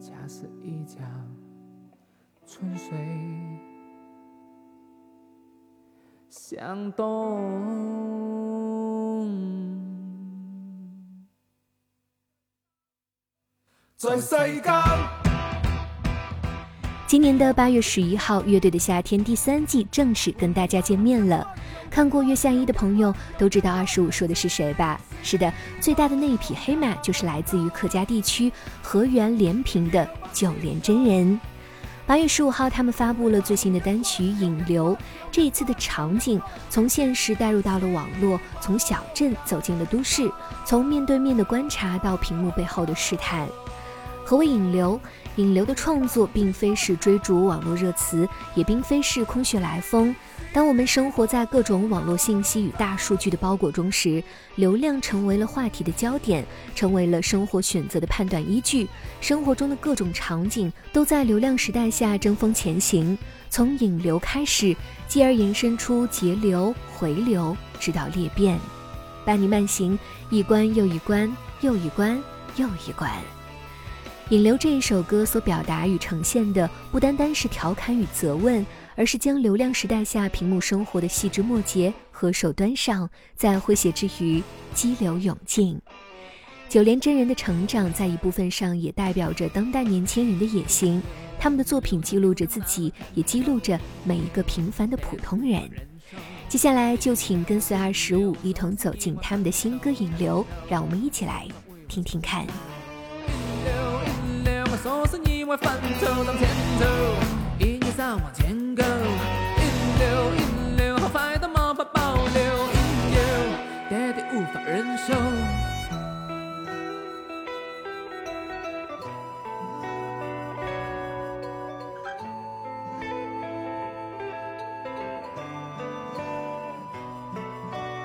家是一江春水向东，在世间。今年的八月十一号，《乐队的夏天》第三季正式跟大家见面了。看过《月下一》的朋友都知道二十五说的是谁吧？是的，最大的那一匹黑马就是来自于客家地区河源连平的九连真人。八月十五号，他们发布了最新的单曲《引流》。这一次的场景从现实带入到了网络，从小镇走进了都市，从面对面的观察到屏幕背后的试探。何为引流？引流的创作并非是追逐网络热词，也并非是空穴来风。当我们生活在各种网络信息与大数据的包裹中时，流量成为了话题的焦点，成为了生活选择的判断依据。生活中的各种场景都在流量时代下争锋前行，从引流开始，继而延伸出截流、回流，直到裂变，伴你慢行一关又一关，又一关又一关。引流这一首歌所表达与呈现的，不单单是调侃与责问，而是将流量时代下屏幕生活的细枝末节和手端上，在诙谐之余激流勇进。九连真人的成长，在一部分上也代表着当代年轻人的野心。他们的作品记录着自己，也记录着每一个平凡的普通人。接下来就请跟随二十五一同走进他们的新歌《引流》，让我们一起来听听看。说是意外范畴当前头，一二三往前 go，引流引流，好快的毛发保留，引流爹爹无法忍受。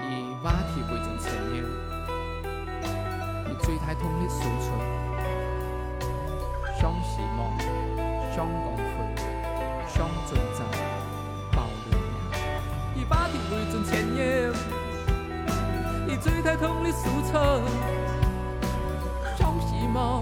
以话题为证前言，以最太痛的诉想光辉，想存在，保留以话题为准前沿，以最头痛的诉求。想希望，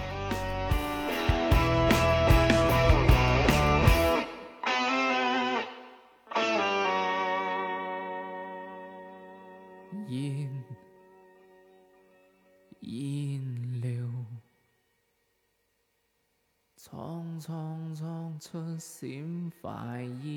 烟烟了，苍苍苍出闪快腰。